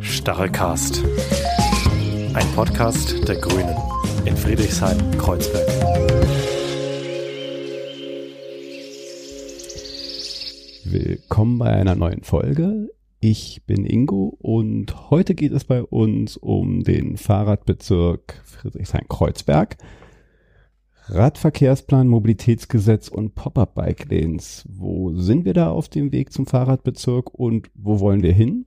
Starrecast. Ein Podcast der Grünen in Friedrichshain-Kreuzberg. Willkommen bei einer neuen Folge. Ich bin Ingo und heute geht es bei uns um den Fahrradbezirk Friedrichshain-Kreuzberg. Radverkehrsplan, Mobilitätsgesetz und Pop-up-Bike-Lanes. Wo sind wir da auf dem Weg zum Fahrradbezirk und wo wollen wir hin?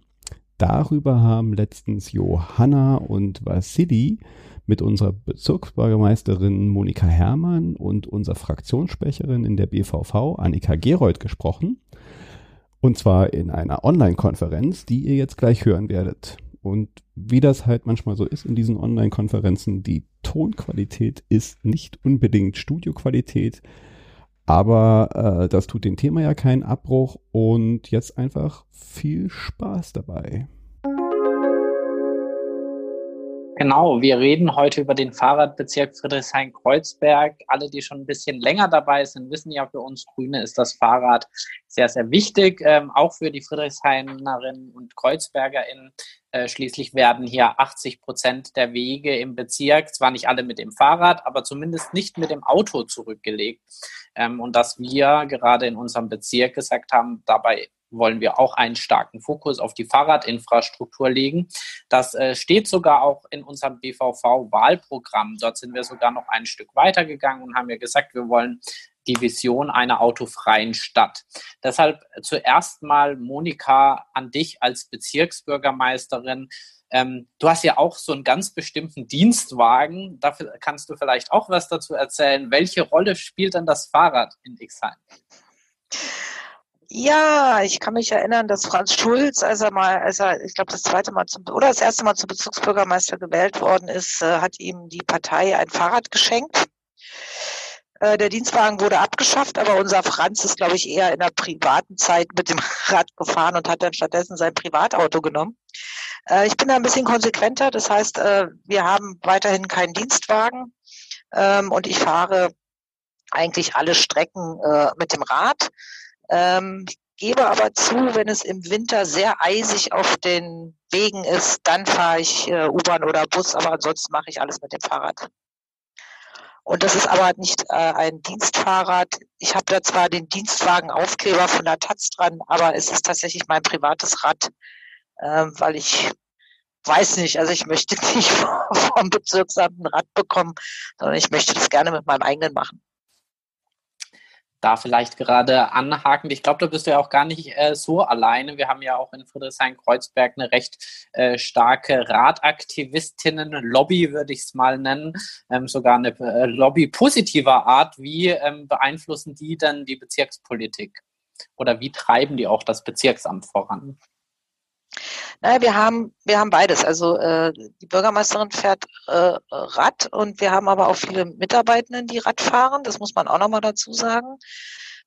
Darüber haben letztens Johanna und Vassili mit unserer Bezirksbürgermeisterin Monika Herrmann und unserer Fraktionssprecherin in der BVV Annika Gerold gesprochen. Und zwar in einer Online-Konferenz, die ihr jetzt gleich hören werdet. Und wie das halt manchmal so ist in diesen Online-Konferenzen, die Tonqualität ist nicht unbedingt Studioqualität, aber äh, das tut dem Thema ja keinen Abbruch und jetzt einfach viel Spaß dabei. Genau, wir reden heute über den Fahrradbezirk Friedrichshain-Kreuzberg. Alle, die schon ein bisschen länger dabei sind, wissen ja, für uns Grüne ist das Fahrrad sehr, sehr wichtig, ähm, auch für die Friedrichshainerinnen und KreuzbergerInnen. Äh, schließlich werden hier 80 Prozent der Wege im Bezirk, zwar nicht alle mit dem Fahrrad, aber zumindest nicht mit dem Auto zurückgelegt. Ähm, und dass wir gerade in unserem Bezirk gesagt haben, dabei wollen wir auch einen starken Fokus auf die Fahrradinfrastruktur legen. Das äh, steht sogar auch in unserem BVV-Wahlprogramm. Dort sind wir sogar noch ein Stück weiter gegangen und haben ja gesagt, wir wollen die Vision einer autofreien Stadt. Deshalb zuerst mal, Monika, an dich als Bezirksbürgermeisterin. Ähm, du hast ja auch so einen ganz bestimmten Dienstwagen. Dafür kannst du vielleicht auch was dazu erzählen. Welche Rolle spielt denn das Fahrrad in Xheim? Ja, ich kann mich erinnern, dass Franz Schulz, als er mal, als er, ich glaube, das zweite Mal zum, oder das erste Mal zum Bezirksbürgermeister gewählt worden ist, äh, hat ihm die Partei ein Fahrrad geschenkt. Äh, der Dienstwagen wurde abgeschafft, aber unser Franz ist, glaube ich, eher in der privaten Zeit mit dem Rad gefahren und hat dann stattdessen sein Privatauto genommen. Äh, ich bin da ein bisschen konsequenter. Das heißt, äh, wir haben weiterhin keinen Dienstwagen ähm, und ich fahre eigentlich alle Strecken äh, mit dem Rad. Ähm, gebe aber zu, wenn es im Winter sehr eisig auf den Wegen ist, dann fahre ich äh, U-Bahn oder Bus, aber ansonsten mache ich alles mit dem Fahrrad. Und das ist aber nicht äh, ein Dienstfahrrad. Ich habe da zwar den Dienstwagen-Aufkleber von der Taz dran, aber es ist tatsächlich mein privates Rad, äh, weil ich weiß nicht, also ich möchte nicht vom Bezirksamt ein Rad bekommen, sondern ich möchte das gerne mit meinem eigenen machen da vielleicht gerade anhaken. Ich glaube, da bist du ja auch gar nicht äh, so alleine. Wir haben ja auch in Friedrichshain-Kreuzberg eine recht äh, starke Radaktivistinnen-Lobby, würde ich es mal nennen. Ähm, sogar eine äh, Lobby positiver Art. Wie ähm, beeinflussen die denn die Bezirkspolitik? Oder wie treiben die auch das Bezirksamt voran? Naja, wir haben, wir haben beides. Also äh, die Bürgermeisterin fährt äh, Rad und wir haben aber auch viele Mitarbeitenden, die Rad fahren. Das muss man auch nochmal dazu sagen.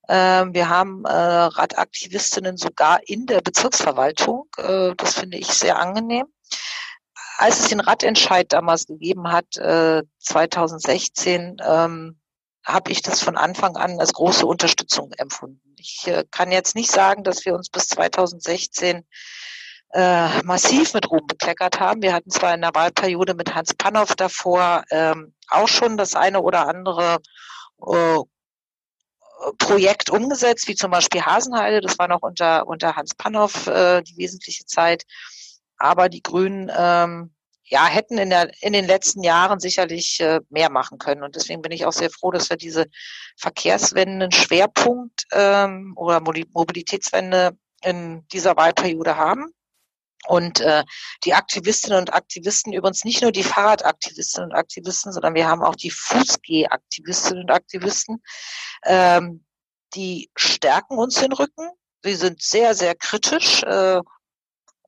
Ähm, wir haben äh, Radaktivistinnen sogar in der Bezirksverwaltung. Äh, das finde ich sehr angenehm. Als es den Radentscheid damals gegeben hat, äh, 2016, ähm, habe ich das von Anfang an als große Unterstützung empfunden. Ich äh, kann jetzt nicht sagen, dass wir uns bis 2016 äh, massiv mit Ruhm bekleckert haben. Wir hatten zwar in der Wahlperiode mit Hans Pannow davor ähm, auch schon das eine oder andere äh, Projekt umgesetzt, wie zum Beispiel Hasenheide. Das war noch unter, unter Hans Pannow äh, die wesentliche Zeit. Aber die Grünen ähm, ja, hätten in, der, in den letzten Jahren sicherlich äh, mehr machen können. Und deswegen bin ich auch sehr froh, dass wir diese Verkehrswende Schwerpunkt ähm, oder Mobilitätswende in dieser Wahlperiode haben. Und äh, die Aktivistinnen und Aktivisten, übrigens nicht nur die Fahrradaktivistinnen und Aktivisten, sondern wir haben auch die Fußgehaktivistinnen und Aktivisten, ähm, die stärken uns den Rücken. Sie sind sehr, sehr kritisch. Äh,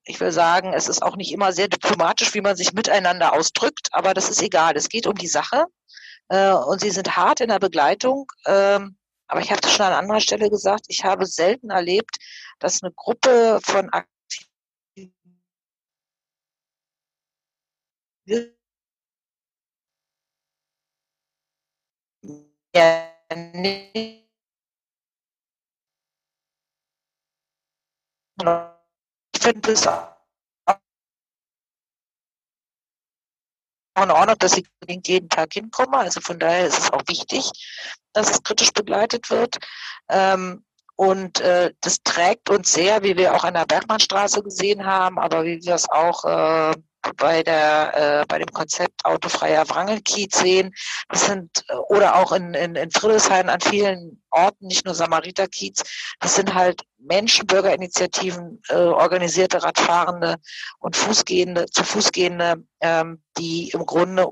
ich will sagen, es ist auch nicht immer sehr diplomatisch, wie man sich miteinander ausdrückt, aber das ist egal. Es geht um die Sache. Äh, und sie sind hart in der Begleitung. Ähm, aber ich habe das schon an anderer Stelle gesagt, ich habe selten erlebt, dass eine Gruppe von finde es auch in Ordnung, dass ich unbedingt jeden Tag hinkomme. Also von daher ist es auch wichtig, dass es kritisch begleitet wird. Ähm, und äh, das trägt uns sehr, wie wir auch an der Bergmannstraße gesehen haben, aber wie wir es auch äh, bei der äh, bei dem Konzept autofreier Wrangelkiez sehen. Das sind äh, oder auch in, in, in Friedrichshain an vielen Orten, nicht nur Samariterkiez, das sind halt Menschen, Bürgerinitiativen, äh, organisierte Radfahrende und Fußgehende, zu Fußgehende, ähm, die im Grunde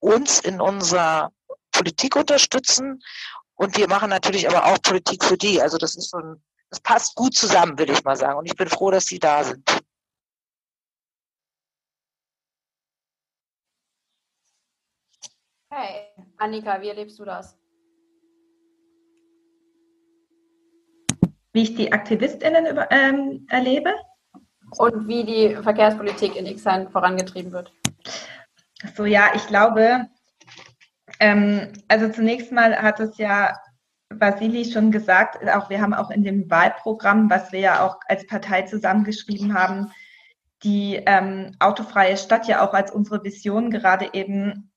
uns in unserer Politik unterstützen. Und wir machen natürlich aber auch Politik für die. Also das ist so ein, das passt gut zusammen, will ich mal sagen. Und ich bin froh, dass sie da sind. Hey, Annika, wie erlebst du das? Wie ich die AktivistInnen über, ähm, erlebe? Und wie die Verkehrspolitik in Ixheim vorangetrieben wird? So, ja, ich glaube, ähm, also zunächst mal hat es ja Vasili schon gesagt, auch wir haben auch in dem Wahlprogramm, was wir ja auch als Partei zusammengeschrieben haben, die ähm, autofreie Stadt ja auch als unsere Vision gerade eben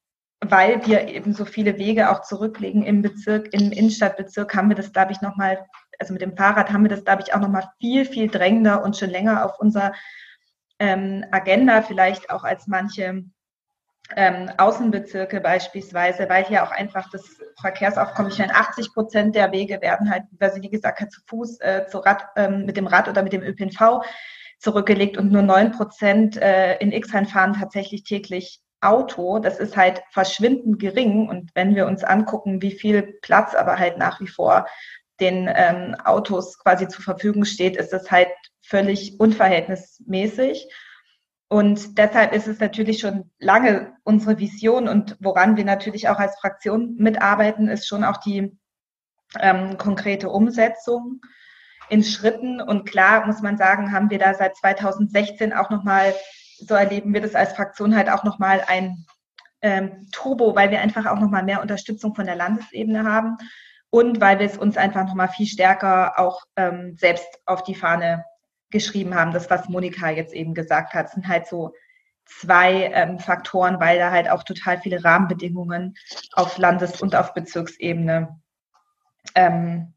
weil wir eben so viele Wege auch zurücklegen im Bezirk, im Innenstadtbezirk, haben wir das, glaube ich, nochmal, also mit dem Fahrrad haben wir das, glaube ich, auch nochmal viel, viel drängender und schon länger auf unserer ähm, Agenda, vielleicht auch als manche ähm, Außenbezirke beispielsweise, weil hier auch einfach das Verkehrsaufkommen, ich meine, 80 Prozent der Wege werden halt, wie gesagt hat, zu Fuß, äh, zu Rad, ähm, mit dem Rad oder mit dem ÖPNV zurückgelegt und nur neun Prozent äh, in Xheim fahren tatsächlich täglich Auto, das ist halt verschwindend gering. Und wenn wir uns angucken, wie viel Platz aber halt nach wie vor den ähm, Autos quasi zur Verfügung steht, ist das halt völlig unverhältnismäßig. Und deshalb ist es natürlich schon lange unsere Vision und woran wir natürlich auch als Fraktion mitarbeiten, ist schon auch die ähm, konkrete Umsetzung in Schritten. Und klar muss man sagen, haben wir da seit 2016 auch nochmal so erleben wir das als Fraktion halt auch nochmal ein ähm, Turbo, weil wir einfach auch nochmal mehr Unterstützung von der Landesebene haben und weil wir es uns einfach nochmal viel stärker auch ähm, selbst auf die Fahne geschrieben haben. Das, was Monika jetzt eben gesagt hat, sind halt so zwei ähm, Faktoren, weil da halt auch total viele Rahmenbedingungen auf Landes- und auf Bezirksebene ähm,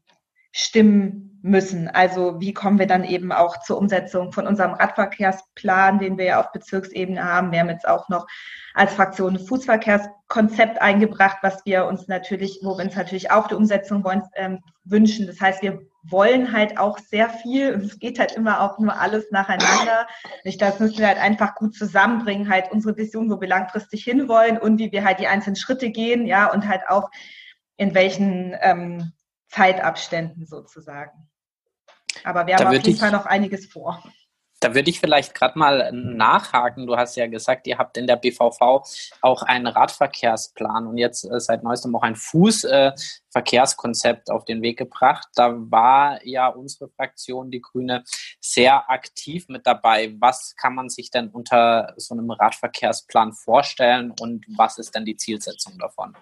stimmen müssen. Also wie kommen wir dann eben auch zur Umsetzung von unserem Radverkehrsplan, den wir ja auf Bezirksebene haben. Wir haben jetzt auch noch als Fraktion ein Fußverkehrskonzept eingebracht, was wir uns natürlich, wo wir uns natürlich auch die Umsetzung wollen, ähm, wünschen. Das heißt, wir wollen halt auch sehr viel und es geht halt immer auch nur alles nacheinander. Ich das müssen wir halt einfach gut zusammenbringen, halt unsere Vision, wo wir langfristig hinwollen und wie wir halt die einzelnen Schritte gehen, ja, und halt auch in welchen ähm, Zeitabständen sozusagen. Aber wir haben auf jeden ich, Fall noch einiges vor. Da würde ich vielleicht gerade mal nachhaken. Du hast ja gesagt, ihr habt in der BVV auch einen Radverkehrsplan und jetzt äh, seit neuestem auch ein Fußverkehrskonzept äh, auf den Weg gebracht. Da war ja unsere Fraktion, die Grüne, sehr aktiv mit dabei. Was kann man sich denn unter so einem Radverkehrsplan vorstellen und was ist denn die Zielsetzung davon?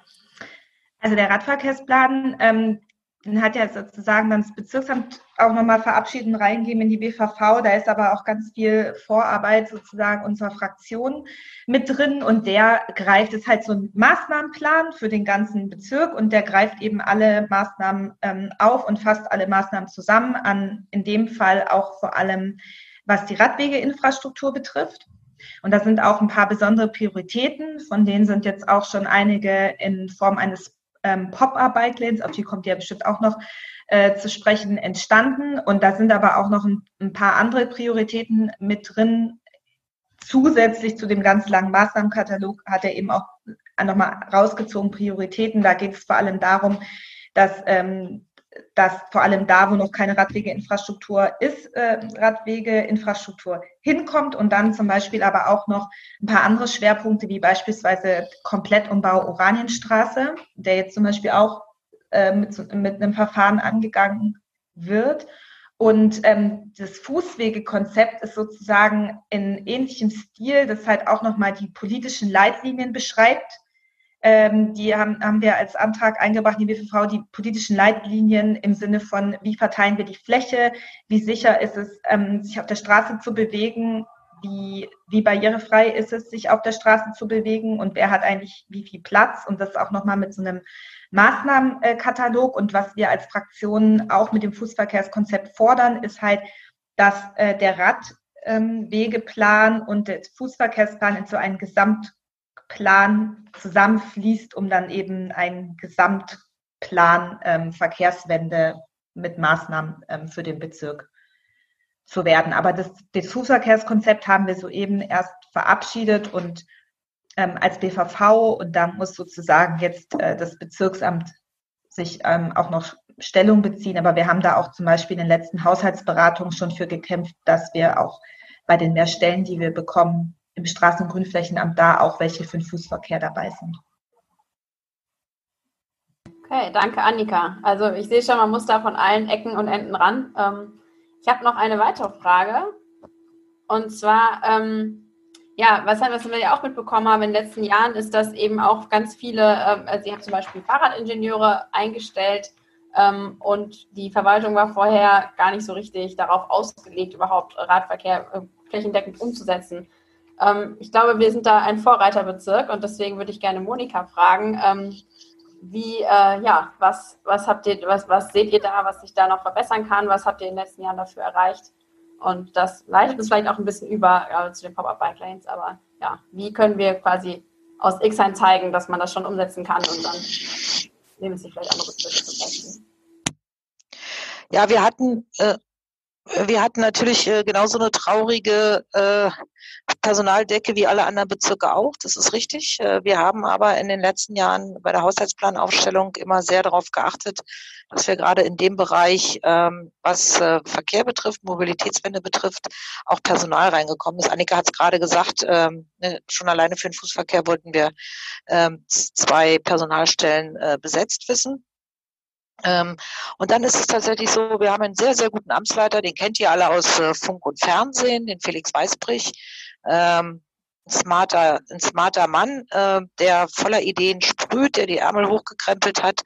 Also der Radverkehrsplan, ähm, den hat ja sozusagen dann das Bezirksamt auch nochmal verabschiedet und reingeben in die BVV. Da ist aber auch ganz viel Vorarbeit sozusagen unserer Fraktion mit drin und der greift, ist halt so ein Maßnahmenplan für den ganzen Bezirk und der greift eben alle Maßnahmen ähm, auf und fasst alle Maßnahmen zusammen an, in dem Fall auch vor allem, was die Radwegeinfrastruktur betrifft. Und da sind auch ein paar besondere Prioritäten, von denen sind jetzt auch schon einige in Form eines ähm, Pop-Up-Bike-Lanes, auf die kommt ja bestimmt auch noch äh, zu sprechen, entstanden. Und da sind aber auch noch ein, ein paar andere Prioritäten mit drin. Zusätzlich zu dem ganz langen Maßnahmenkatalog hat er eben auch nochmal rausgezogen Prioritäten. Da geht es vor allem darum, dass ähm, dass vor allem da, wo noch keine Radwegeinfrastruktur ist, äh, Radwegeinfrastruktur hinkommt und dann zum Beispiel aber auch noch ein paar andere Schwerpunkte, wie beispielsweise Komplettumbau Oranienstraße, der jetzt zum Beispiel auch äh, mit, mit einem Verfahren angegangen wird. Und ähm, das Fußwegekonzept ist sozusagen in ähnlichem Stil, das halt auch nochmal die politischen Leitlinien beschreibt, Ähm, die haben, haben wir als Antrag eingebracht, die BVV, die politischen Leitlinien im Sinne von, wie verteilen wir die Fläche, wie sicher ist es, ähm, sich auf der Straße zu bewegen, wie, wie barrierefrei ist es, sich auf der Straße zu bewegen und wer hat eigentlich wie viel Platz und das auch nochmal mit so einem Maßnahmenkatalog. Und was wir als Fraktion auch mit dem Fußverkehrskonzept fordern, ist halt, dass äh, der Radwegeplan ähm, und der Fußverkehrsplan in so einen Gesamt Plan zusammenfließt, um dann eben einen Gesamtplan ähm, Verkehrswende mit Maßnahmen ähm, für den Bezirk zu werden. Aber das, das Fußverkehrskonzept haben wir soeben erst verabschiedet und ähm, als BVV und da muss sozusagen jetzt äh, das Bezirksamt sich ähm, auch noch Stellung beziehen. Aber wir haben da auch zum Beispiel in den letzten Haushaltsberatungen schon für gekämpft, dass wir auch bei den mehr Stellen, die wir bekommen, im Straßen- und Grünflächenamt da auch welche für den Fußverkehr dabei sind. Okay, danke Annika. Also ich sehe schon, man muss da von allen Ecken und Enden ran. Ähm, ich habe noch eine weitere Frage. Und zwar, ähm, ja, was, was wir ja auch mitbekommen haben in den letzten Jahren, ist, dass eben auch ganz viele, ähm, also sie haben zum Beispiel Fahrradingenieure eingestellt ähm, und die Verwaltung war vorher gar nicht so richtig darauf ausgelegt, überhaupt Radverkehr äh, flächendeckend umzusetzen. Ähm, ich glaube, wir sind da ein Vorreiterbezirk und deswegen würde ich gerne Monika fragen, ähm, wie, äh, ja, was, was habt ihr, was, was seht ihr da, was sich da noch verbessern kann? Was habt ihr in den letzten Jahren dafür erreicht? Und das leitet uns vielleicht auch ein bisschen über ja, zu den Pop-Up-Bike Lanes, aber ja, wie können wir quasi aus X-Sein zeigen, dass man das schon umsetzen kann und dann nehmen sich vielleicht andere Bezirke zum Beispiel. Ja, wir hatten äh, wir hatten natürlich äh, genauso eine traurige äh, Personaldecke wie alle anderen Bezirke auch, das ist richtig. Äh, wir haben aber in den letzten Jahren bei der Haushaltsplanaufstellung immer sehr darauf geachtet, dass wir gerade in dem Bereich, ähm, was äh, Verkehr betrifft, Mobilitätswende betrifft, auch Personal reingekommen ist. Annika hat es gerade gesagt, ähm, ne, schon alleine für den Fußverkehr wollten wir ähm, zwei Personalstellen äh, besetzt wissen. Und dann ist es tatsächlich so, wir haben einen sehr, sehr guten Amtsleiter, den kennt ihr alle aus Funk und Fernsehen, den Felix Weißbrich. Ähm, smarter, ein smarter Mann, äh, der voller Ideen sprüht, der die Ärmel hochgekrempelt hat,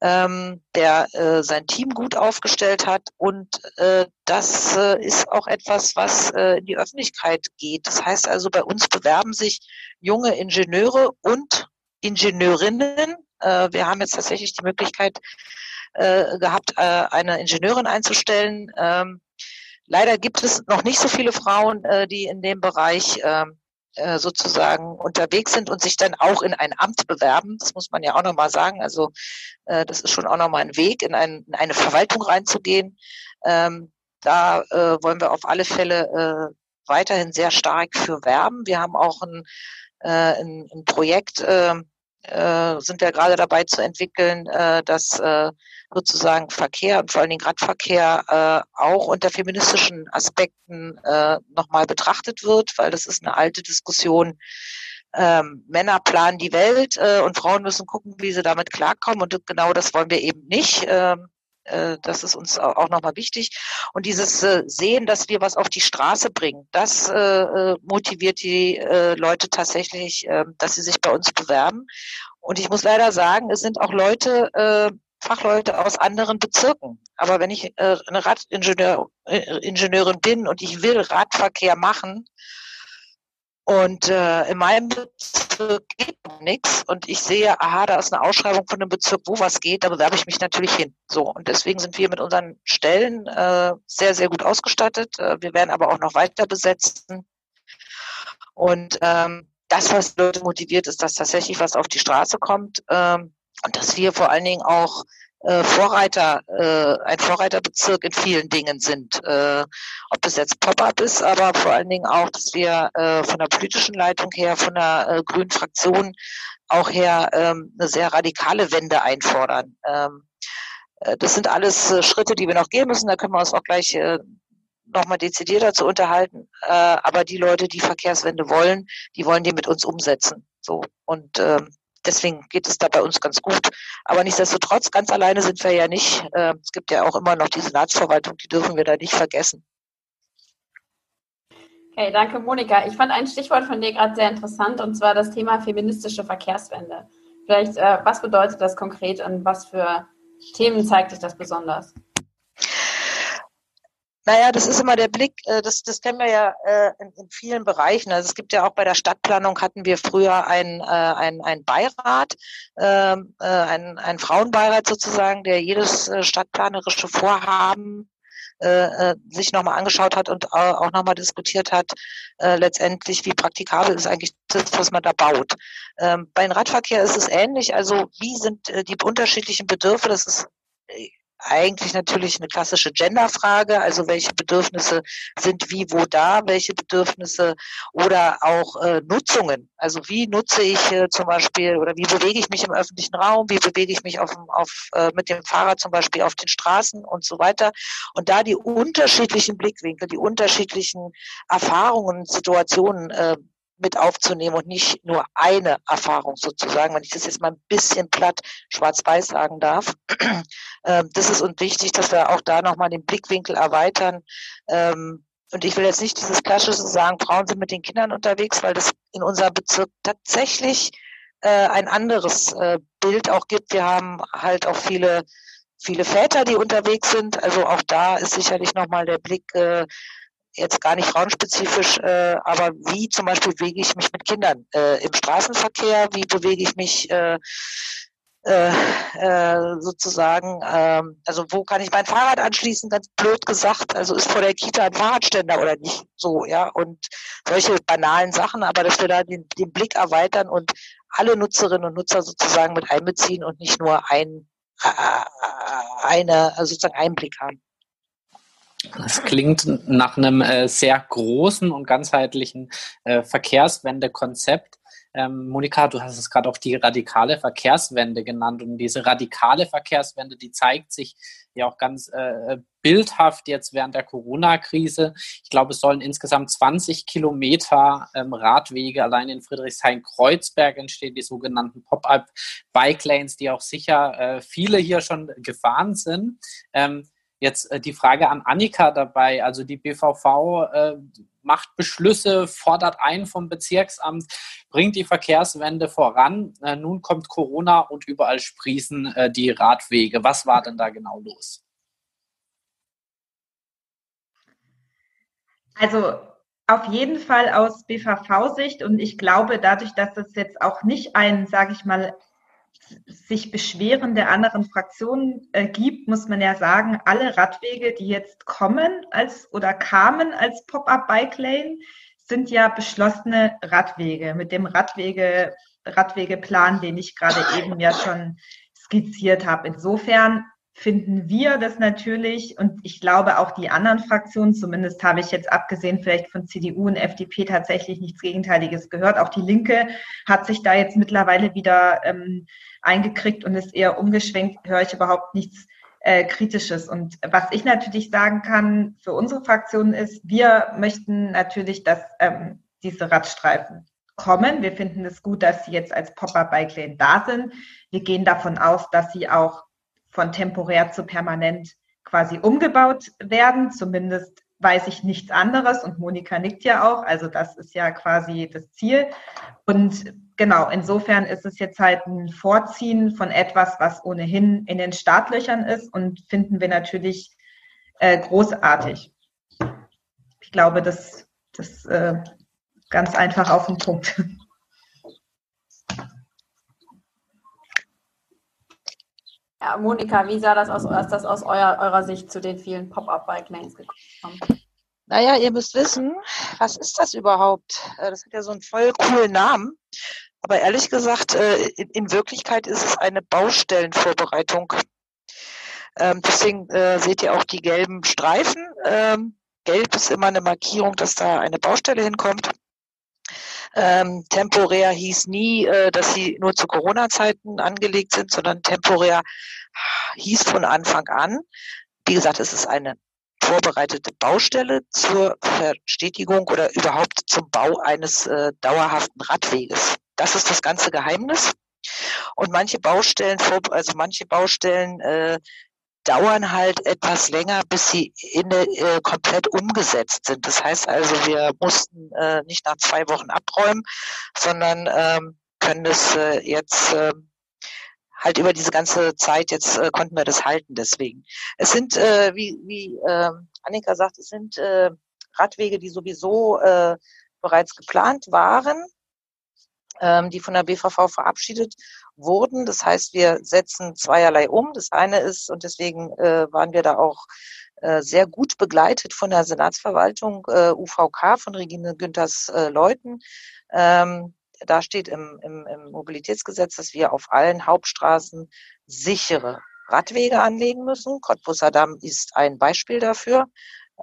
ähm, der äh, sein Team gut aufgestellt hat. Und äh, das äh, ist auch etwas, was äh, in die Öffentlichkeit geht. Das heißt also, bei uns bewerben sich junge Ingenieure und Ingenieurinnen. Äh, wir haben jetzt tatsächlich die Möglichkeit, äh, gehabt, äh, eine Ingenieurin einzustellen. Ähm, leider gibt es noch nicht so viele Frauen, äh, die in dem Bereich ähm, äh, sozusagen unterwegs sind und sich dann auch in ein Amt bewerben. Das muss man ja auch nochmal sagen. Also äh, das ist schon auch nochmal ein Weg, in, ein, in eine Verwaltung reinzugehen. Ähm, da äh, wollen wir auf alle Fälle äh, weiterhin sehr stark für werben. Wir haben auch ein, äh, ein, ein Projekt, äh, äh, sind wir gerade dabei zu entwickeln, äh, dass äh, sozusagen Verkehr und vor allen Dingen Radverkehr äh, auch unter feministischen Aspekten äh, nochmal betrachtet wird, weil das ist eine alte Diskussion. Ähm, Männer planen die Welt äh, und Frauen müssen gucken, wie sie damit klarkommen. Und genau das wollen wir eben nicht. Ähm, äh, das ist uns auch nochmal wichtig. Und dieses äh, Sehen, dass wir was auf die Straße bringen, das äh, motiviert die Leute tatsächlich, äh, dass sie sich bei uns bewerben. Und ich muss leider sagen, es sind auch Leute, Fachleute aus anderen Bezirken. Aber wenn ich eine Radingenieurin bin und ich will Radverkehr machen und äh, in meinem Bezirk geht nichts und ich sehe, aha, da ist eine Ausschreibung von einem Bezirk, wo was geht, da bewerbe ich mich natürlich hin. So und deswegen sind wir mit unseren Stellen äh, sehr, sehr gut ausgestattet. Äh, wir werden aber auch noch weiter besetzen. Und ähm, das, was Leute motiviert, ist, dass tatsächlich was auf die Straße kommt. Ähm, und dass wir vor allen Dingen auch äh, Vorreiter, äh, ein Vorreiterbezirk in vielen Dingen sind. Äh, ob es jetzt Pop-up ist, aber vor allen Dingen auch, dass wir äh, von der politischen Leitung her, von der äh, grünen Fraktion auch her ähm, eine sehr radikale Wende einfordern. Ähm, äh, das sind alles äh, Schritte, die wir noch gehen müssen. Da können wir uns auch gleich äh, nochmal dezidierter zu unterhalten. Äh, aber die Leute, die Verkehrswende wollen, die wollen die mit uns umsetzen. So und ähm, deswegen geht es da bei uns ganz gut. Aber nichtsdestotrotz, ganz alleine sind wir ja nicht. Ähm, es gibt ja auch immer noch die Senatsverwaltung, die dürfen wir da nicht vergessen. Okay, danke Monika. Ich fand ein Stichwort von dir gerade sehr interessant und zwar das Thema feministische Verkehrswende. Vielleicht, äh, was bedeutet das konkret und was für Themen zeigt sich das besonders? Naja, das ist immer der Blick, äh, das, das kennen wir ja äh, in, in vielen Bereichen. Also es gibt ja auch bei der Stadtplanung hatten wir früher einen, äh, einen, einen Beirat, ähm, äh, einen, einen Frauenbeirat sozusagen, der jedes äh, stadtplanerische Vorhaben äh, äh sich nochmal angeschaut hat und auch nochmal diskutiert hat, äh, letztendlich, wie praktikabel ist eigentlich das, was man da baut. Ähm, beim Radverkehr ist es ähnlich. Also wie sind äh, die unterschiedlichen Bedürfe? Das ist eigentlich natürlich eine klassische Genderfrage, also welche Bedürfnisse sind wie wo da, welche Bedürfnisse oder auch äh, Nutzungen. Also wie nutze ich äh, zum Beispiel oder wie bewege ich mich im öffentlichen Raum, wie bewege ich mich auf, auf, äh, mit dem Fahrrad zum Beispiel auf den Straßen und so weiter. Und da die unterschiedlichen Blickwinkel, die unterschiedlichen Erfahrungen, Situationen äh, mit aufzunehmen und nicht nur eine Erfahrung sozusagen, wenn ich das jetzt mal ein bisschen platt schwarz-weiß sagen darf. Ähm, das ist uns wichtig, dass wir auch da nochmal den Blickwinkel erweitern. Ähm, und ich will jetzt nicht dieses klassische sagen, Frauen sind mit den Kindern unterwegs, weil das in unserem Bezirk tatsächlich äh, ein anderes äh, Bild auch gibt. Wir haben halt auch viele viele Väter, die unterwegs sind. Also auch da ist sicherlich nochmal der Blick äh, jetzt gar nicht frauenspezifisch, äh, aber wie zum Beispiel bewege ich mich mit Kindern? Äh, im Straßenverkehr, wie bewege ich mich äh, äh, äh, sozusagen, äh, also wo kann ich mein Fahrrad anschließen, ganz blöd gesagt, also ist vor der Kita ein Fahrradständer oder nicht? So, ja, und solche banalen Sachen, aber dass wir da den, den Blick erweitern und alle Nutzerinnen und Nutzer sozusagen mit einbeziehen und nicht nur ein, äh, äh eine, sozusagen Einblick haben. Das klingt nach einem äh, sehr großen und ganzheitlichen äh, Verkehrswende-Konzept. Ähm, Monika, du hast es gerade auch die radikale Verkehrswende genannt und diese radikale Verkehrswende, die zeigt sich ja auch ganz äh, bildhaft jetzt während der Corona-Krise. Ich glaube, es sollen insgesamt 20 Kilometer ähm, Radwege allein in Friedrichshain-Kreuzberg entstehen, die sogenannten Pop-up-Bike-Lanes, die auch sicher äh, viele hier schon gefahren sind. Ähm, Jetzt äh, die Frage an Annika dabei. Also die BVV äh, macht Beschlüsse, fordert ein vom Bezirksamt, bringt die Verkehrswende voran. Äh, nun kommt Corona und überall sprießen äh, die Radwege. Was war denn da genau los? Also auf jeden Fall aus BVV-Sicht und ich glaube, dadurch, dass es jetzt auch nicht ein, sage ich mal, sich Beschweren der anderen Fraktionen äh, gibt, muss man ja sagen, alle Radwege, die jetzt kommen als oder kamen als Pop-up-Bike-Lane, sind ja beschlossene Radwege mit dem Radwege, Radwegeplan, den ich gerade eben ja schon skizziert habe. Insofern finden wir das natürlich und ich glaube auch die anderen Fraktionen, zumindest habe ich jetzt abgesehen vielleicht von CDU und FDP tatsächlich nichts Gegenteiliges gehört. Auch die Linke hat sich da jetzt mittlerweile wieder ähm, eingekriegt und ist eher umgeschwenkt, höre ich überhaupt nichts äh, Kritisches. Und was ich natürlich sagen kann für unsere Fraktion ist, wir möchten natürlich, dass ähm, diese Radstreifen kommen. Wir finden es gut, dass sie jetzt als Pop-up-Bike Lane da sind. Wir gehen davon aus, dass sie auch von temporär zu permanent quasi umgebaut werden. Zumindest weiß ich nichts anderes und Monika nickt ja auch. Also das ist ja quasi das Ziel. Und genau, insofern ist es jetzt halt ein Vorziehen von etwas, was ohnehin in den Startlöchern ist und finden wir natürlich äh, großartig. Ich glaube, das, das äh, ganz einfach auf den Punkt. Ja, Monika, wie sah das aus, ist das aus eurer, eurer Sicht zu den vielen Pop-up-Bike-Lanes gekommen? Naja, ihr müsst wissen, was ist das überhaupt? Äh, das hat ja so einen voll coolen Namen. Aber ehrlich gesagt, äh, in Wirklichkeit ist es eine Baustellenvorbereitung. Ähm, deswegen äh, seht ihr auch die gelben Streifen. Ähm, gelb ist immer eine Markierung, dass da eine Baustelle hinkommt. Ähm, temporär hieß nie, äh, dass sie nur zu Corona-Zeiten angelegt sind, sondern temporär hieß von Anfang an. Wie gesagt, es ist eine vorbereitete Baustelle zur Verstetigung oder überhaupt zum Bau eines äh, dauerhaften Radweges. Das ist das ganze Geheimnis. Und manche Baustellen, also manche Baustellen äh, dauern halt etwas länger, bis sie in, äh, komplett umgesetzt sind. Das heißt also, wir mussten äh, nicht nach zwei Wochen abräumen, sondern ähm, können das äh, jetzt äh, halt über diese ganze Zeit jetzt äh, konnten wir das halten deswegen. Es sind, äh, wie, wie äh, Annika sagt, es sind äh, Radwege, die sowieso äh, bereits geplant waren, die von der BVV verabschiedet wurden. Das heißt, wir setzen zweierlei um. Das eine ist, und deswegen äh, waren wir da auch äh, sehr gut begleitet von der Senatsverwaltung äh, UVK von Regine Günthers äh, Leuten. Ähm, da steht im, im, im Mobilitätsgesetz, dass wir auf allen Hauptstraßen sichere Radwege anlegen müssen. Cottbusser Damm ist ein Beispiel dafür.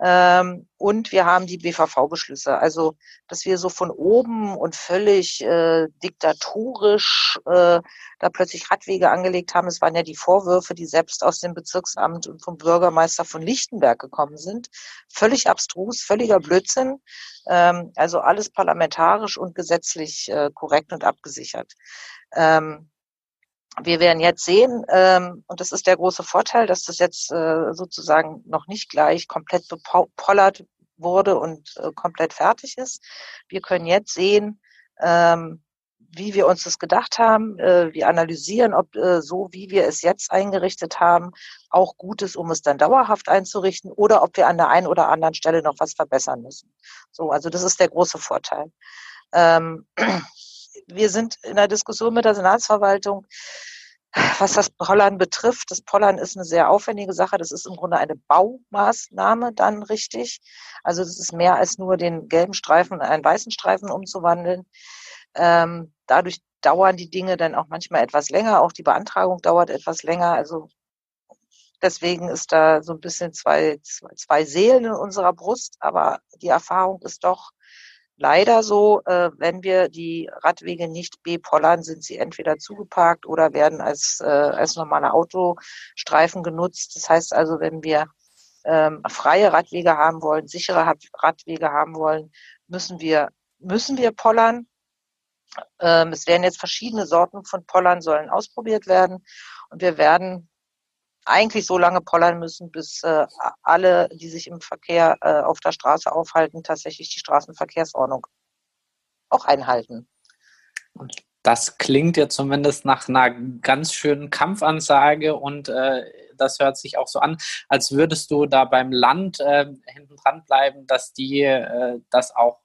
Ähm, und wir haben die BVV-Beschlüsse. Also, dass wir so von oben und völlig äh, diktatorisch äh, da plötzlich Radwege angelegt haben. Es waren ja die Vorwürfe, die selbst aus dem Bezirksamt und vom Bürgermeister von Lichtenberg gekommen sind. Völlig abstrus, völliger Blödsinn. Ähm, also alles parlamentarisch und gesetzlich äh, korrekt und abgesichert. Ähm, wir werden jetzt sehen, ähm, und das ist der große Vorteil, dass das jetzt äh, sozusagen noch nicht gleich komplett bepollert wurde und äh, komplett fertig ist. Wir können jetzt sehen, ähm, wie wir uns das gedacht haben. Äh, wir analysieren, ob äh, so, wie wir es jetzt eingerichtet haben, auch gut ist, um es dann dauerhaft einzurichten oder ob wir an der einen oder anderen Stelle noch was verbessern müssen. So, also das ist der große Vorteil. Ähm, wir sind in der Diskussion mit der Senatsverwaltung, was das Pollern betrifft. Das Pollern ist eine sehr aufwendige Sache. Das ist im Grunde eine Baumaßnahme dann richtig. Also das ist mehr als nur den gelben Streifen in einen weißen Streifen umzuwandeln. Ähm, dadurch dauern die Dinge dann auch manchmal etwas länger. Auch die Beantragung dauert etwas länger. Also deswegen ist da so ein bisschen zwei, zwei, zwei Seelen in unserer Brust. Aber die Erfahrung ist doch, leider so, äh, wenn wir die Radwege nicht bepollern, sind sie entweder zugeparkt oder werden als, äh, als normale Autostreifen genutzt. Das heißt also, wenn wir ähm, freie Radwege haben wollen, sichere Radwege haben wollen, müssen wir, müssen wir pollern. Ähm, es werden jetzt verschiedene Sorten von Pollern sollen ausprobiert werden und wir werden eigentlich so lange pollern müssen, bis äh, alle, die sich im Verkehr äh, auf der Straße aufhalten, tatsächlich die Straßenverkehrsordnung auch einhalten. Das klingt ja zumindest nach einer ganz schönen Kampfansage und äh, das hört sich auch so an, als würdest du da beim Land äh, hinten dran bleiben, dass die äh, das auch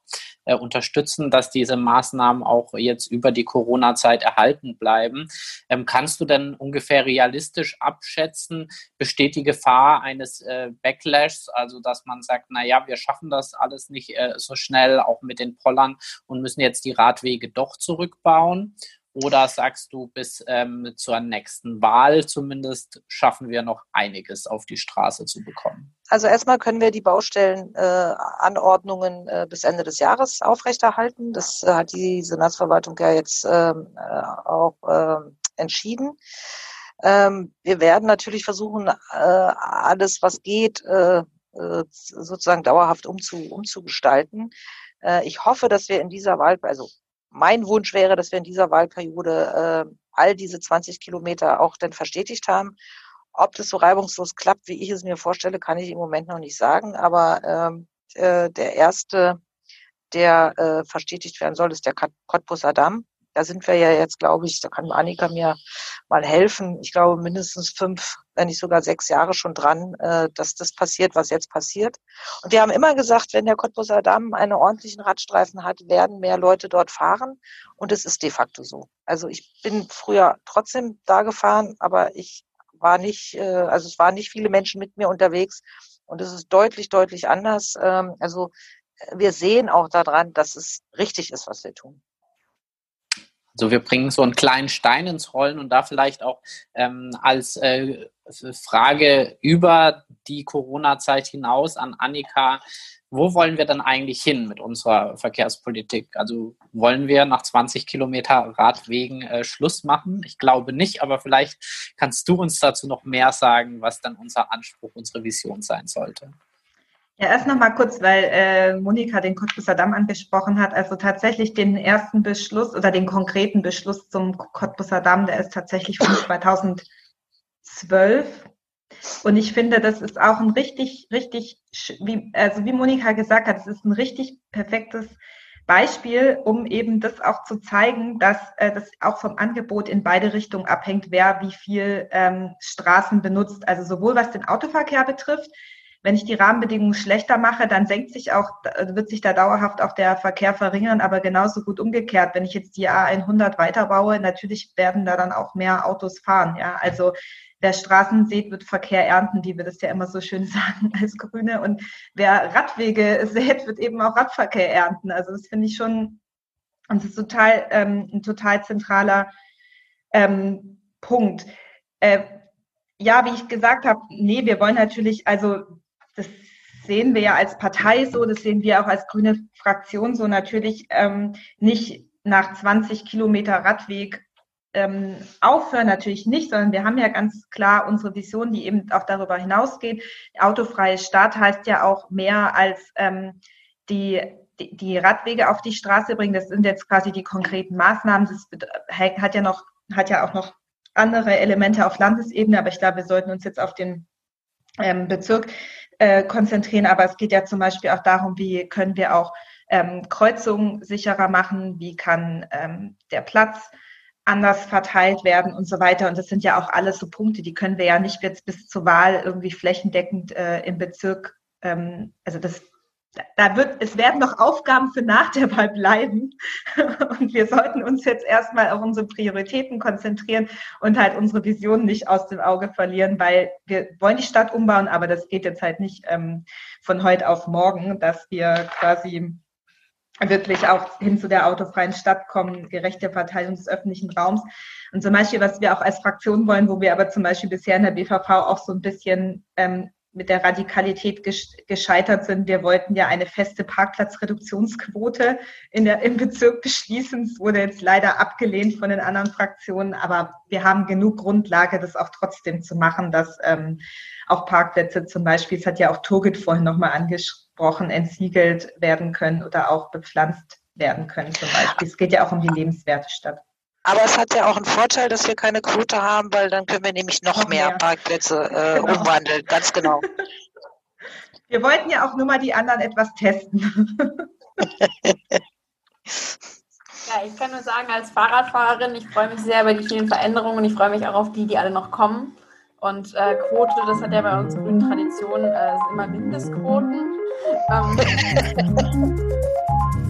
äh, unterstützen, dass diese Maßnahmen auch jetzt über die Corona-Zeit erhalten bleiben. Ähm, kannst du denn ungefähr realistisch abschätzen, besteht die Gefahr eines äh, Backlashs, also dass man sagt, naja, wir schaffen das alles nicht äh, so schnell, auch mit den Pollern und müssen jetzt die Radwege doch zurückbauen? Oder sagst du, bis ähm, zur nächsten Wahl zumindest schaffen wir noch einiges auf die Straße zu bekommen? Also erstmal können wir die Baustellenanordnungen äh, äh, bis Ende des Jahres aufrechterhalten. Das äh, hat die Senatsverwaltung ja jetzt ähm, äh, auch ähm, entschieden. Ähm, wir werden natürlich versuchen, äh, alles, was geht, äh, sozusagen dauerhaft umzu, umzugestalten. ich hoffe, dass wir in dieser Wahl, also mein Wunsch wäre, dass wir in dieser Wahlperiode äh, all diese 20 Kilometer auch dann verstetigt haben. Ob das so reibungslos klappt, wie ich es mir vorstelle, kann ich im Moment noch nicht sagen. Aber ähm, äh, der erste, der äh, verstetigt werden soll, ist der Cottbusser Damm. Da sind wir ja jetzt, glaube ich, da kann Annika mir mal helfen. Ich glaube, mindestens fünf, wenn nicht sogar sechs Jahre schon dran, äh, dass das passiert, was jetzt passiert. Und wir haben immer gesagt, wenn der Cottbuser Damm einen ordentlichen Radstreifen hat, werden mehr Leute dort fahren. Und es ist de facto so. Also ich bin früher trotzdem da gefahren, aber ich war nicht, äh, also es waren nicht viele Menschen mit mir unterwegs. Und es ist deutlich, deutlich anders. Ähm, also wir sehen auch daran, dass es richtig ist, was wir tun. Also wir bringen so einen kleinen Stein ins Rollen und da vielleicht auch ähm, als äh, Frage über die Corona-Zeit hinaus an Annika, wo wollen wir denn eigentlich hin mit unserer Verkehrspolitik? Also wollen wir nach 20 Kilometer Radwegen äh, Schluss machen? Ich glaube nicht, aber vielleicht kannst du uns dazu noch mehr sagen, was dann unser Anspruch, unsere Vision sein sollte. Ja, erst noch mal kurz, weil äh, Monika den Cottbusser Damm angesprochen hat. Also tatsächlich den ersten Beschluss oder den konkreten Beschluss zum Cottbusser Damm, der ist tatsächlich von 2012. Und ich finde, das ist auch ein richtig, richtig, wie, also wie Monika gesagt hat, es ist ein richtig perfektes Beispiel, um eben das auch zu zeigen, dass äh, das auch vom Angebot in beide Richtungen abhängt, wer wie viel ähm, Straßen benutzt. Also sowohl was den Autoverkehr betrifft, wenn ich die Rahmenbedingungen schlechter mache, dann senkt sich auch, wird sich da dauerhaft auch der Verkehr verringern, aber genauso gut umgekehrt. Wenn ich jetzt die A100 weiterbaue, natürlich werden da dann auch mehr Autos fahren. Ja, also wer Straßen sät, wird Verkehr ernten, wie wir das ja immer so schön sagen als Grüne. Und wer Radwege sät, wird eben auch Radverkehr ernten. Also das finde ich schon, und das ist total, ähm, ein total zentraler ähm, Punkt. Äh, ja, wie ich gesagt habe, nee, wir wollen natürlich, also das sehen wir ja als Partei so, das sehen wir auch als grüne Fraktion so natürlich ähm, nicht nach 20 Kilometer Radweg ähm, aufhören, natürlich nicht, sondern wir haben ja ganz klar unsere Vision, die eben auch darüber hinausgeht. Autofreie Stadt heißt ja auch mehr als ähm, die, die, Radwege auf die Straße bringen. Das sind jetzt quasi die konkreten Maßnahmen. Das hat ja noch, hat ja auch noch andere Elemente auf Landesebene, aber ich glaube, wir sollten uns jetzt auf den ähm, Bezirk äh, konzentrieren. Aber es geht ja zum Beispiel auch darum, wie können wir auch ähm, Kreuzungen sicherer machen, wie kann ähm, der Platz anders verteilt werden und so weiter. Und das sind ja auch alles so Punkte, die können wir ja nicht jetzt bis zur Wahl irgendwie flächendeckend äh, im Bezirk, ähm, also das da wird, es werden noch Aufgaben für nach der Wahl bleiben. Und wir sollten uns jetzt erstmal auf unsere Prioritäten konzentrieren und halt unsere Vision nicht aus dem Auge verlieren, weil wir wollen die Stadt umbauen, aber das geht jetzt halt nicht ähm, von heute auf morgen, dass wir quasi wirklich auch hin zu der autofreien Stadt kommen, gerechte Verteilung des öffentlichen Raums. Und zum Beispiel, was wir auch als Fraktion wollen, wo wir aber zum Beispiel bisher in der BVV auch so ein bisschen ähm, mit der Radikalität gescheitert sind. Wir wollten ja eine feste Parkplatzreduktionsquote in der, im Bezirk beschließen. Es wurde jetzt leider abgelehnt von den anderen Fraktionen, aber wir haben genug Grundlage, das auch trotzdem zu machen, dass ähm, auch Parkplätze zum Beispiel, es hat ja auch Turgid vorhin nochmal angesprochen, entsiegelt werden können oder auch bepflanzt werden können zum Beispiel. Es geht ja auch um die lebenswerte Stadt. Aber es hat ja auch einen Vorteil, dass wir keine Quote haben, weil dann können wir nämlich noch, noch mehr, mehr, Parkplätze äh, genau. umwandeln. Ganz genau. Wir wollten ja auch nur mal die anderen etwas testen. Ja, ich kann nur sagen, als Fahrradfahrerin, ich freue mich sehr über die vielen Veränderungen und ich freue mich auch auf die, die alle noch kommen. Und äh, Quote, das hat ja bei uns grünen Tradition, äh, sind immer Mindestquoten. Ähm,